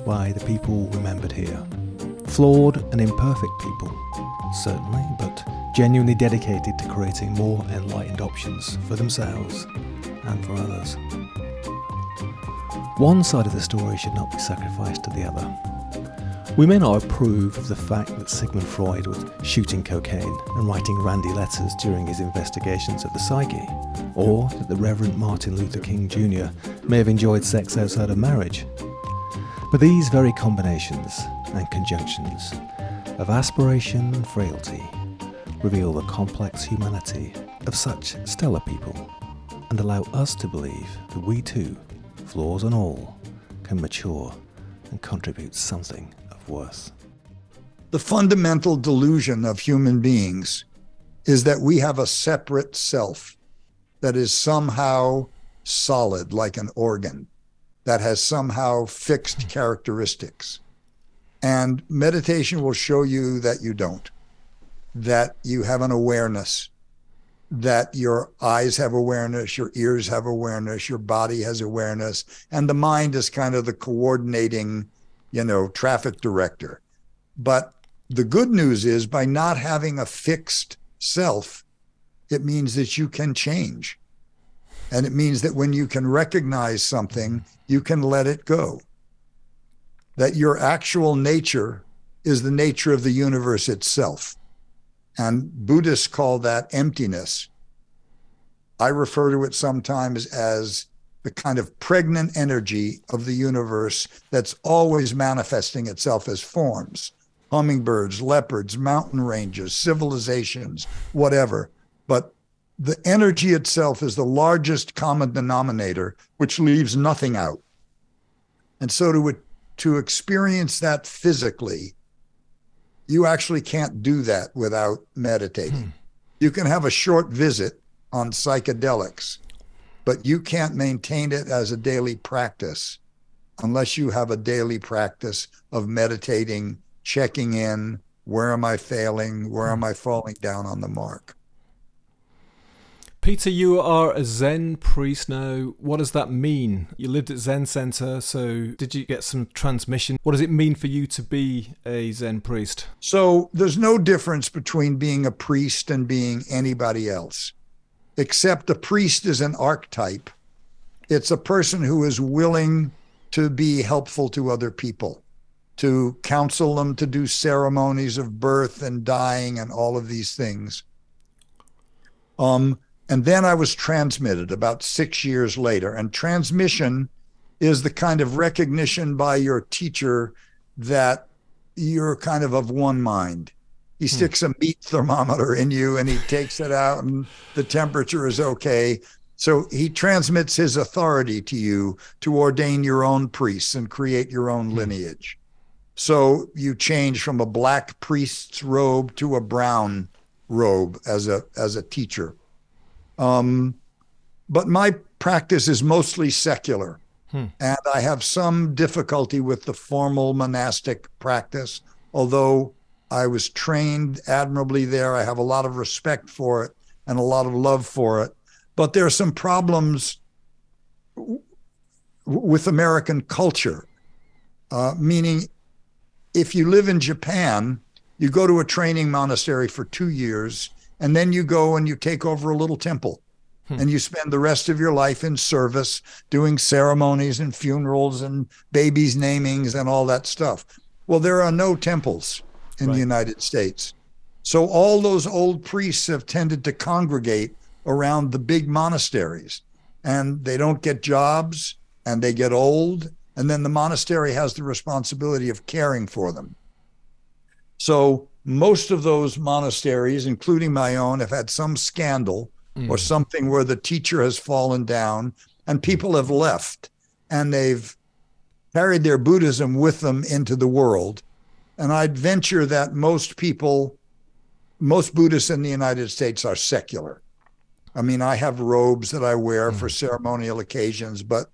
by the people remembered here. Flawed and imperfect people, certainly, but genuinely dedicated to creating more enlightened options for themselves and for others. One side of the story should not be sacrificed to the other. We may not approve of the fact that Sigmund Freud was shooting cocaine and writing randy letters during his investigations of the psyche, or that the Reverend Martin Luther King Jr. may have enjoyed sex outside of marriage. But these very combinations and conjunctions of aspiration and frailty reveal the complex humanity of such stellar people and allow us to believe that we too, flaws and all, can mature and contribute something of worth. The fundamental delusion of human beings is that we have a separate self that is somehow solid like an organ, that has somehow fixed characteristics. And meditation will show you that you don't, that you have an awareness, that your eyes have awareness, your ears have awareness, your body has awareness, and the mind is kind of the coordinating, you know, traffic director. But the good news is by not having a fixed self, it means that you can change. And it means that when you can recognize something, you can let it go that your actual nature is the nature of the universe itself. And Buddhists call that emptiness. I refer to it sometimes as the kind of pregnant energy of the universe that's always manifesting itself as forms hummingbirds, leopards, mountain ranges, civilizations, whatever. But the energy itself is the largest common denominator, which leaves nothing out. And so to to experience that physically, you actually can't do that without meditating. Hmm. You can have a short visit on psychedelics, but you can't maintain it as a daily practice unless you have a daily practice of meditating, checking in. Where am I failing? Where am I falling down on the mark? Peter, you are a Zen priest now. What does that mean? You lived at Zen Center, so did you get some transmission? What does it mean for you to be a Zen priest? So there's no difference between being a priest and being anybody else, except a priest is an archetype. It's a person who is willing to be helpful to other people, to counsel them to do ceremonies of birth and dying and all of these things. Um, and then I was transmitted about six years later. And transmission is the kind of recognition by your teacher that you're kind of of one mind. He hmm. sticks a meat thermometer in you and he takes it out, and the temperature is okay. So he transmits his authority to you to ordain your own priests and create your own hmm. lineage. So you change from a black priest's robe to a brown robe as a as a teacher. Um, but my practice is mostly secular. Hmm. And I have some difficulty with the formal monastic practice, although I was trained admirably there. I have a lot of respect for it and a lot of love for it. But there are some problems w- with American culture, uh, meaning if you live in Japan, you go to a training monastery for two years and then you go and you take over a little temple. Hmm. And you spend the rest of your life in service, doing ceremonies and funerals and babies' namings and all that stuff. Well, there are no temples in Right. the United States. So all those old priests have tended to congregate around the big monasteries and they don't get jobs and they get old. And then the monastery has the responsibility of caring for them. So most of those monasteries, including my own, have had some scandal or hmm. something where the teacher has fallen down and people have left and they've carried their Buddhism with them into the world. And I'd venture that most people, most Buddhists in the United States are secular. I mean, I have robes that I wear for hmm. ceremonial occasions, but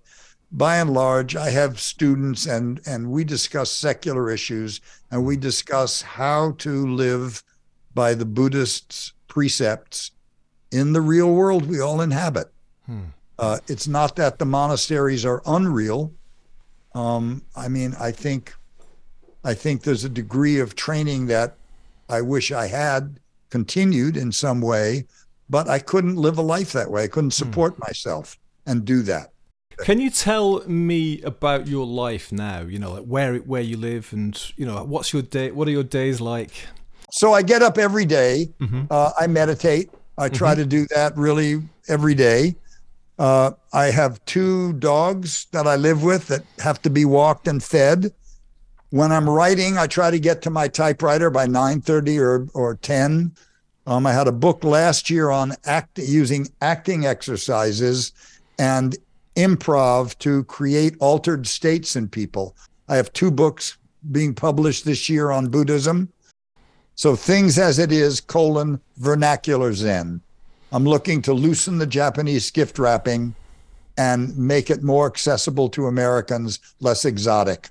by and large, I have students and and we discuss secular issues and we discuss how to live by the Buddhists' precepts in the real world we all inhabit. Uh, it's not that the monasteries are unreal. Um, I mean, I think, I think there's a degree of training that I wish I had continued in some way, but I couldn't live a life that way. I couldn't support myself and do that. Can you tell me about your life now? You know, like where where you live, and you know, what's your day? What are your days like? So I get up every day. Uh, I meditate. I try to do that really every day. Uh, I have two dogs that I live with that have to be walked and fed. When I'm writing, I try to get to my typewriter by 9:30 or or 10. Um, I had a book last year on act using acting exercises and improv to create altered states in people. I have two books being published this year on Buddhism. So things as it is, colon, vernacular Zen. I'm looking to loosen the Japanese gift wrapping and make it more accessible to Americans, less exotic.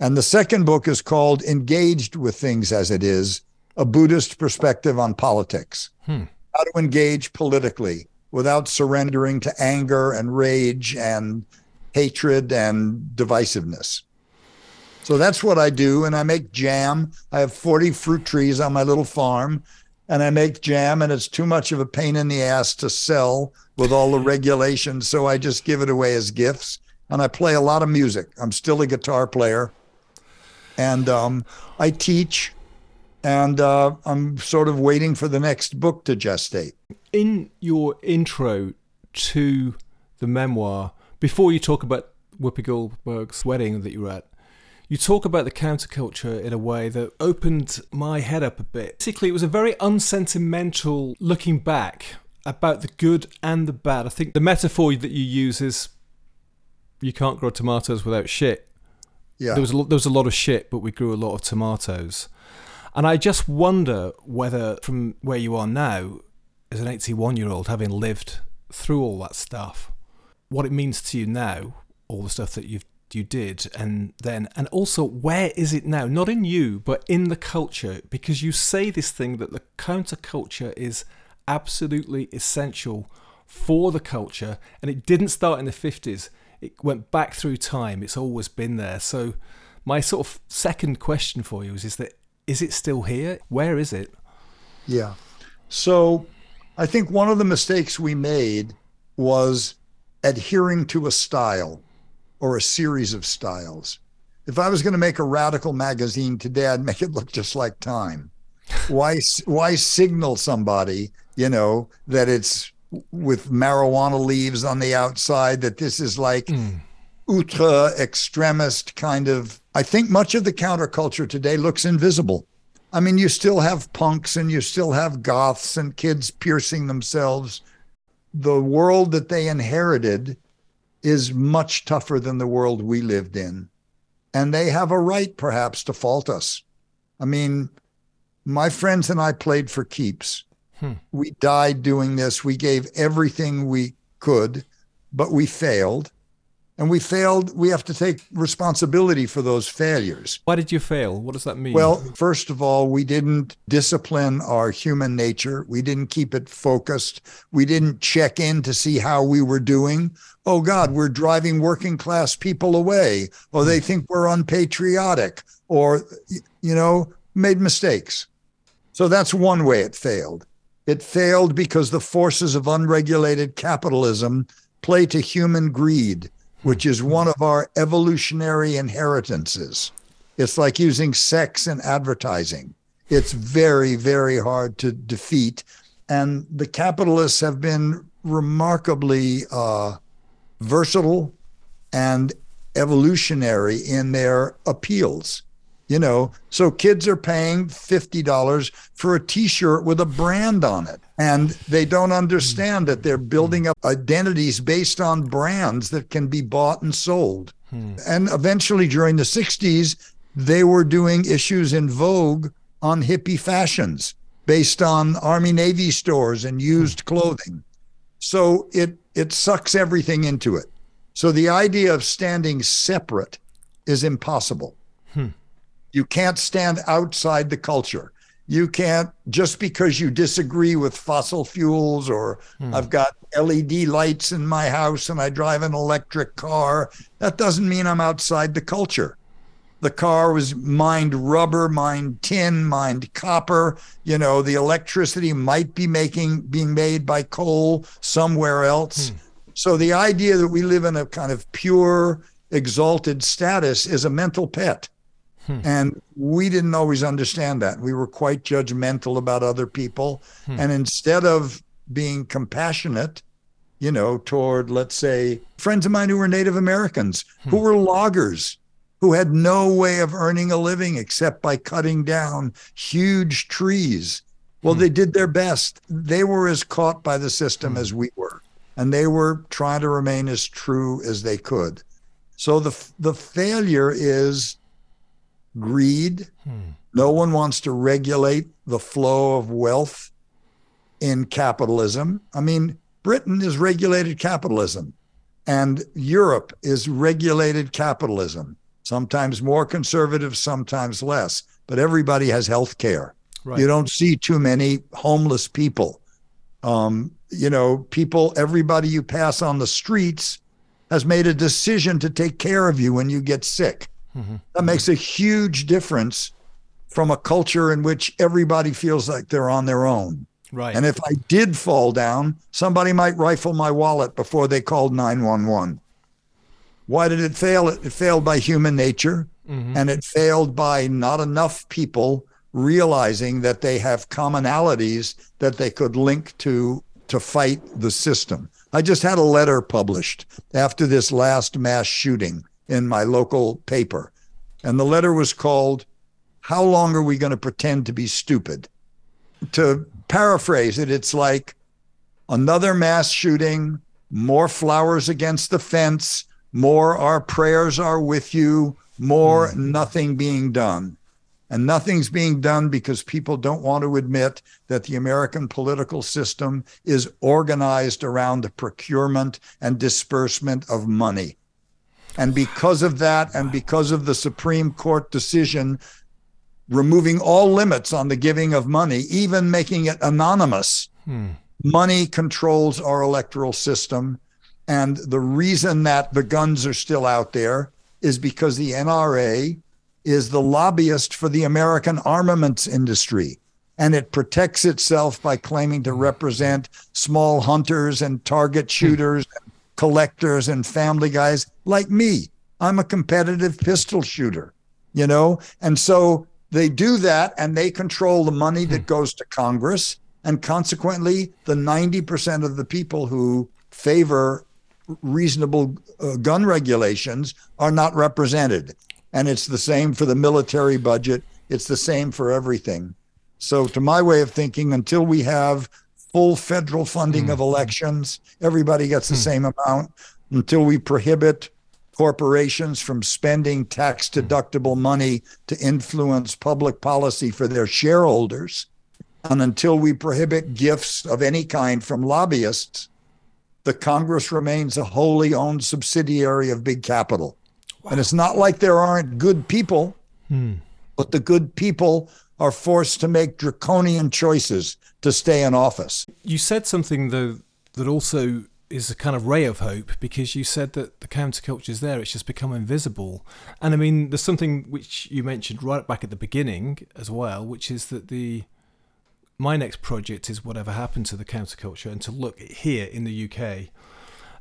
And the second book is called Engaged with Things as It Is, a Buddhist perspective on politics. Hmm. How to engage politically without surrendering to anger and rage and hatred and divisiveness. So that's what I do. And I make jam. I have 40 fruit trees on my little farm, and I make jam, and it's too much of a pain in the ass to sell with all the regulations. So I just give it away as gifts. And I play a lot of music. I'm still a guitar player. And um, I teach, and uh, I'm sort of waiting for the next book to gestate. In your intro to the memoir, before you talk about Whoopi Goldberg's wedding that you were at, you talk about the counterculture in a way that opened my head up a bit. Basically, it was a very unsentimental looking back about the good and the bad. I think the metaphor that you use is you can't grow tomatoes without shit. Yeah. There was a lot, there was a lot of shit, but we grew a lot of tomatoes. And I just wonder whether, from where you are now, as an 81 year old, having lived through all that stuff, what it means to you now, all the stuff that you've you did and then and also where is it now? Not in you but in the culture because you say this thing that the counterculture is absolutely essential for the culture and it didn't start in the 50s it went back through time. It's always been there. So my sort of second question for you is is that is it still here? Where is it? Yeah. So I think one of the mistakes we made was adhering to a style or a series of styles. If I was going to make a radical magazine today, I'd make it look just like Time. Why why signal somebody, you know, that it's with marijuana leaves on the outside that this is like hmm. ultra extremist kind of I think much of the counterculture today looks invisible. I mean, you still have punks and you still have goths and kids piercing themselves. The world that they inherited is much tougher than the world we lived in. And they have a right, perhaps, to fault us. I mean, my friends and I played for keeps. Hmm. We died doing this. We gave everything we could, but we failed. And we failed. We have to take responsibility for those failures. why did you fail what does that mean Well, first of all, we didn't discipline our human nature. We didn't keep it focused. We didn't check in to see how we were doing. Oh, God, we're driving working class people away, or they think we're unpatriotic, or, you know, made mistakes. So that's one way it failed. It failed because the forces of unregulated capitalism play to human greed, which is one of our evolutionary inheritances. It's like using sex in advertising. It's very, very hard to defeat. And the capitalists have been remarkably uh, versatile and evolutionary in their appeals. You know, so kids are paying $50 for a t shirt with a brand on it. And they don't understand that they're building up identities based on brands that can be bought and sold. Hmm. And eventually, during the 60s, they were doing issues in Vogue on hippie fashions based on Army Navy stores and used clothing. So it it sucks everything into it. So the idea of standing separate is impossible. Hmm. You can't stand outside the culture. You can't just because you disagree with fossil fuels or hmm. I've got LED lights in my house and I drive an electric car. That doesn't mean I'm outside the culture. The car was mined rubber, mined tin, mined copper. You know, the electricity might be making being made by coal somewhere else. Hmm. So the idea that we live in a kind of pure, exalted status is a mental pet. Hmm. And we didn't always understand that. We were quite judgmental about other people. Hmm. And instead of being compassionate, you know, toward, let's say, friends of mine who were Native Americans, hmm. who were loggers, who had no way of earning a living except by cutting down huge trees. Well, hmm. they did their best. They were as caught by the system hmm. as we were, and they were trying to remain as true as they could. So the the failure is greed. Hmm. No one wants to regulate the flow of wealth in capitalism. I mean, Britain is regulated capitalism, and Europe is regulated capitalism. Sometimes more conservative, sometimes less, but everybody has health care. Right. You don't see too many homeless people. Um, you know, people, everybody you pass on the streets has made a decision to take care of you when you get sick. Mm-hmm. That makes a huge difference from a culture in which everybody feels like they're on their own. Right. And if I did fall down, somebody might rifle my wallet before they called 911. Why did it fail? It failed by human nature mm-hmm. and it failed by not enough people realizing that they have commonalities that they could link to to fight the system. I just had a letter published after this last mass shooting in my local paper. And the letter was called, How Long Are We Going to Pretend to Be Stupid? To paraphrase it, it's like another mass shooting, more flowers against the fence, more our prayers are with you, more mm. nothing being done. And nothing's being done because people don't want to admit that the American political system is organized around the procurement and disbursement of money. And because of that, and because of the Supreme Court decision removing all limits on the giving of money, even making it anonymous, hmm. money controls our electoral system. And the reason that the guns are still out there is because the NRA is the lobbyist for the American armaments industry. And it protects itself by claiming to represent small hunters and target hmm. shooters, collectors and family guys like me. I'm a competitive pistol shooter, you know? And so they do that and they control the money that hmm. goes to Congress. And consequently, the 90% of the people who favor reasonable uh, gun regulations are not represented. And it's the same for the military budget, it's the same for everything. So, to my way of thinking, until we have full federal funding mm. of elections. Everybody gets the mm. same amount until we prohibit corporations from spending tax deductible money to influence public policy for their shareholders. And until we prohibit gifts of any kind from lobbyists, the Congress remains a wholly owned subsidiary of big capital. Wow. And it's not like there aren't good people, hmm. but the good people are forced to make draconian choices to stay in office. You said something though that also is a kind of ray of hope because you said that the counterculture is there; it's just become invisible. And I mean, there's something which you mentioned right back at the beginning as well, which is that the my next project is whatever happened to the counterculture, and to look here in the UK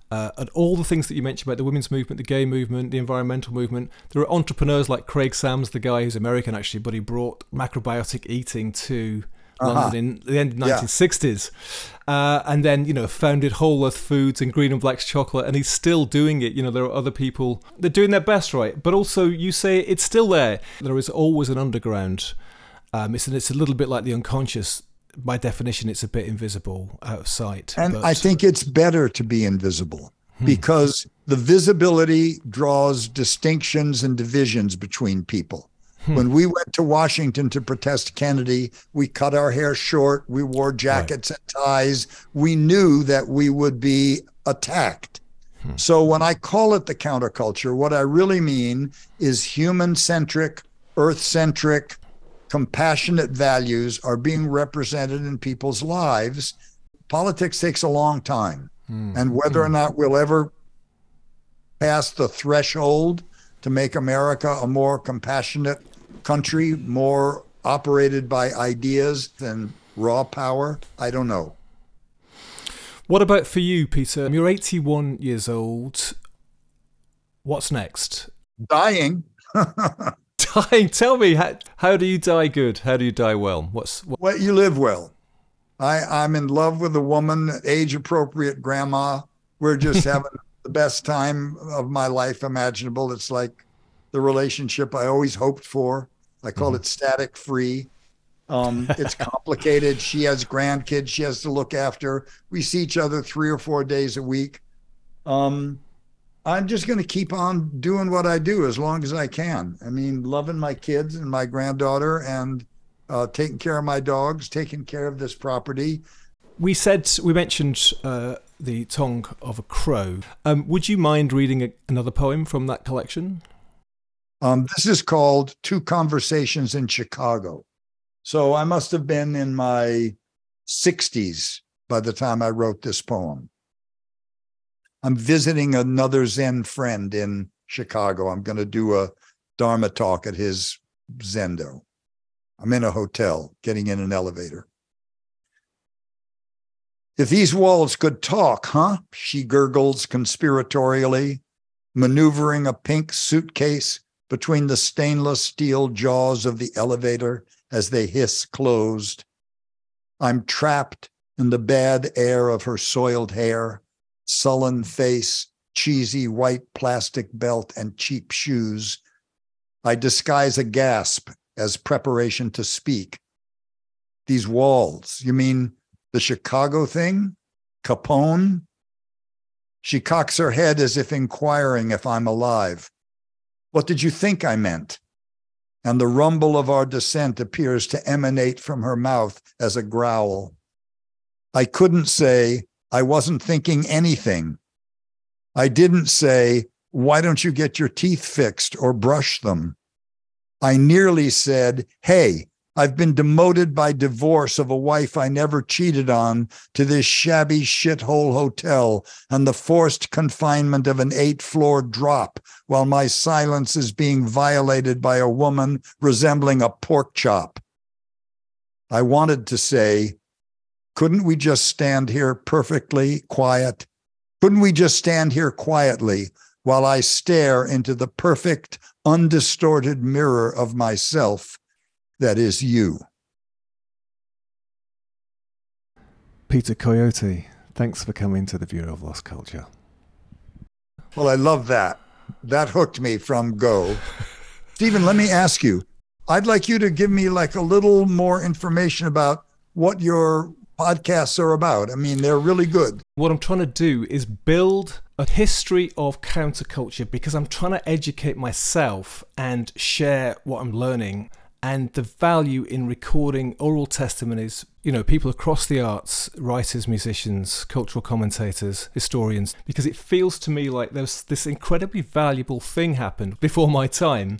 uh, at all the things that you mentioned about the women's movement, the gay movement, the environmental movement. There are entrepreneurs like Craig Sams, the guy who's American actually, but he brought macrobiotic eating to uh-huh. London in the end of the 1960s. Yeah. Uh, and then, you know, founded Whole Earth Foods and Green and Black's chocolate, and he's still doing it. You know, there are other people, they're doing their best, right? But also, you say it's still there. There is always an underground. Um, it's, it's a little bit like the unconscious by definition, it's a bit invisible out of sight. And but... I think it's better to be invisible hmm. because the visibility draws distinctions and divisions between people. Hmm. When we went to Washington to protest Kennedy, we cut our hair short, we wore jackets right. and ties. We knew that we would be attacked. Hmm. So when I call it the counterculture, what I really mean is human centric, earth centric, compassionate values are being represented in people's lives. Politics takes a long time. Mm. And whether mm. or not we'll ever pass the threshold to make America a more compassionate country, more operated by ideas than raw power, I don't know. What about for you, Peter? You're 81 years old. What's next? Dying. dying. Tell me, how, how do you die good? How do you die well? What's what? well, you live well. I, I'm in love with a woman, age appropriate grandma. We're just having the best time of my life imaginable. It's like the relationship I always hoped for. I call mm-hmm. it static free. Um, it's complicated. she has grandkids she has to look after. We see each other three or four days a week. Um, I'm just going to keep on doing what I do as long as I can. I mean, loving my kids and my granddaughter and uh, taking care of my dogs, taking care of this property. We said, we mentioned uh, the tongue of a crow. Um, would you mind reading a, another poem from that collection? Um, this is called Two Conversations in Chicago. So I must have been in my 60s by the time I wrote this poem. I'm visiting another Zen friend in Chicago. I'm going to do a Dharma talk at his Zendo. I'm in a hotel, getting in an elevator. If these walls could talk, huh? She gurgles conspiratorially, maneuvering a pink suitcase between the stainless steel jaws of the elevator as they hiss closed. I'm trapped in the bad air of her soiled hair, sullen face, cheesy white plastic belt, and cheap shoes. I disguise a gasp as preparation to speak. These walls, you mean the Chicago thing? Capone? She cocks her head as if inquiring if I'm alive. What did you think I meant? And the rumble of our descent appears to emanate from her mouth as a growl. I couldn't say, I wasn't thinking anything. I didn't say, Why don't you get your teeth fixed or brush them? I nearly said, Hey, I've been demoted by divorce of a wife I never cheated on to this shabby shithole hotel and the forced confinement of an eight floor drop while my silence is being violated by a woman resembling a pork chop. I wanted to say, couldn't we just stand here perfectly quiet? Couldn't we just stand here quietly while I stare into the perfect, undistorted mirror of myself that is you? Peter Coyote, thanks for coming to the Bureau of Lost Culture. Well, I love that. That hooked me from go. Stephen, let me ask you. I'd like you to give me like a little more information about what your podcasts are about. I mean, they're really good. What I'm trying to do is build a history of counterculture because I'm trying to educate myself and share what I'm learning and the value in recording oral testimonies, you know, people across the arts, writers, musicians, cultural commentators, historians, because it feels to me like there's this incredibly valuable thing happened before my time.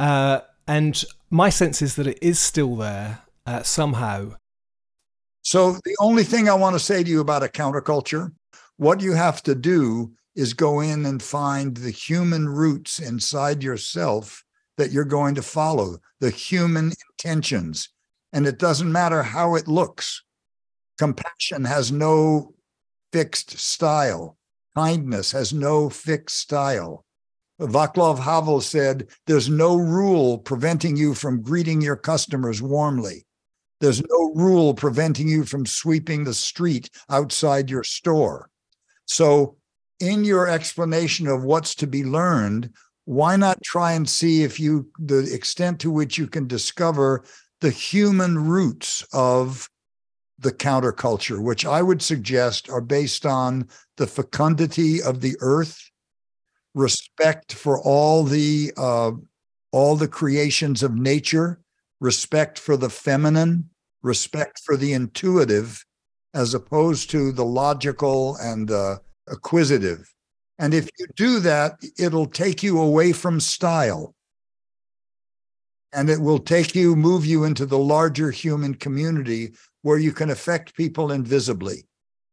Uh, and my sense is that it is still there uh, somehow. So the only thing I want to say to you about a counterculture, what you have to do is go in and find the human roots inside yourself that you're going to follow, the human intentions. and it doesn't matter how it looks. Compassion has no fixed style. Kindness has no fixed style. Václav Havel said, There's no rule preventing you from greeting your customers warmly. There's no rule preventing you from sweeping the street outside your store. So, in your explanation of what's to be learned, why not try and see if you, the extent to which you can discover the human roots of the counterculture, which I would suggest are based on the fecundity of the earth, respect for all the uh, all the creations of nature, respect for the feminine, respect for the intuitive, as opposed to the logical and the acquisitive. And if you do that, it'll take you away from style. And it will take you, move you into the larger human community where you can affect people invisibly.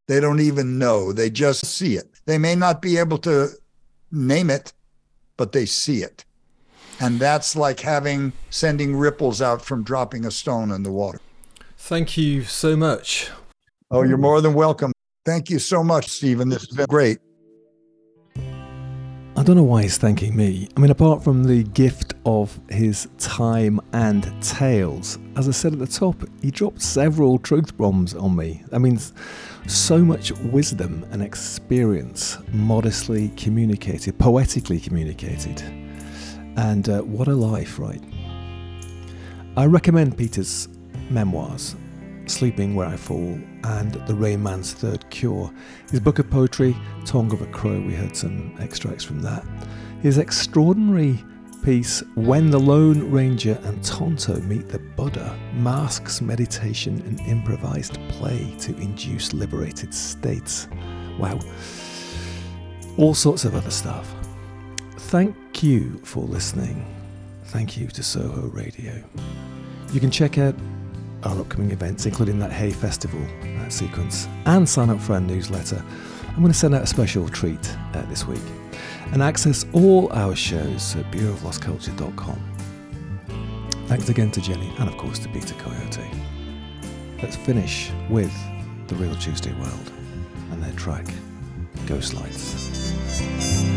They don't even know, they just see it. They may not be able to name it, but they see it. And that's like having sending ripples out from dropping a stone in the water. Thank you so much. Oh, you're more than welcome. Thank you so much, Stephen. This has been great. I don't know why he's thanking me. I mean, apart from the gift of his time and tales, as I said at the top, he dropped several truth bombs on me. I mean, so much wisdom and experience, modestly communicated, poetically communicated. And uh, what a life, right? I recommend Peter's memoirs, Sleeping Where I Fall, and The Rainman's Third Cure. His book of poetry, Tongue of a Crow, we heard some extracts from that. His extraordinary piece, When the Lone Ranger and Tonto Meet the Buddha, masks meditation and improvised play to induce liberated states. Wow. All sorts of other stuff. Thank you for listening. Thank you to Soho Radio. You can check out our upcoming events, including that Hay Festival uh, sequence, and sign up for our newsletter. I'm going to send out a special treat uh, this week and access all our shows at bureauoflostculture.com. Thanks again to Jenny and, of course, to Peter Coyote. Let's finish with the Real Tuesday Weld and their track Ghost Lights.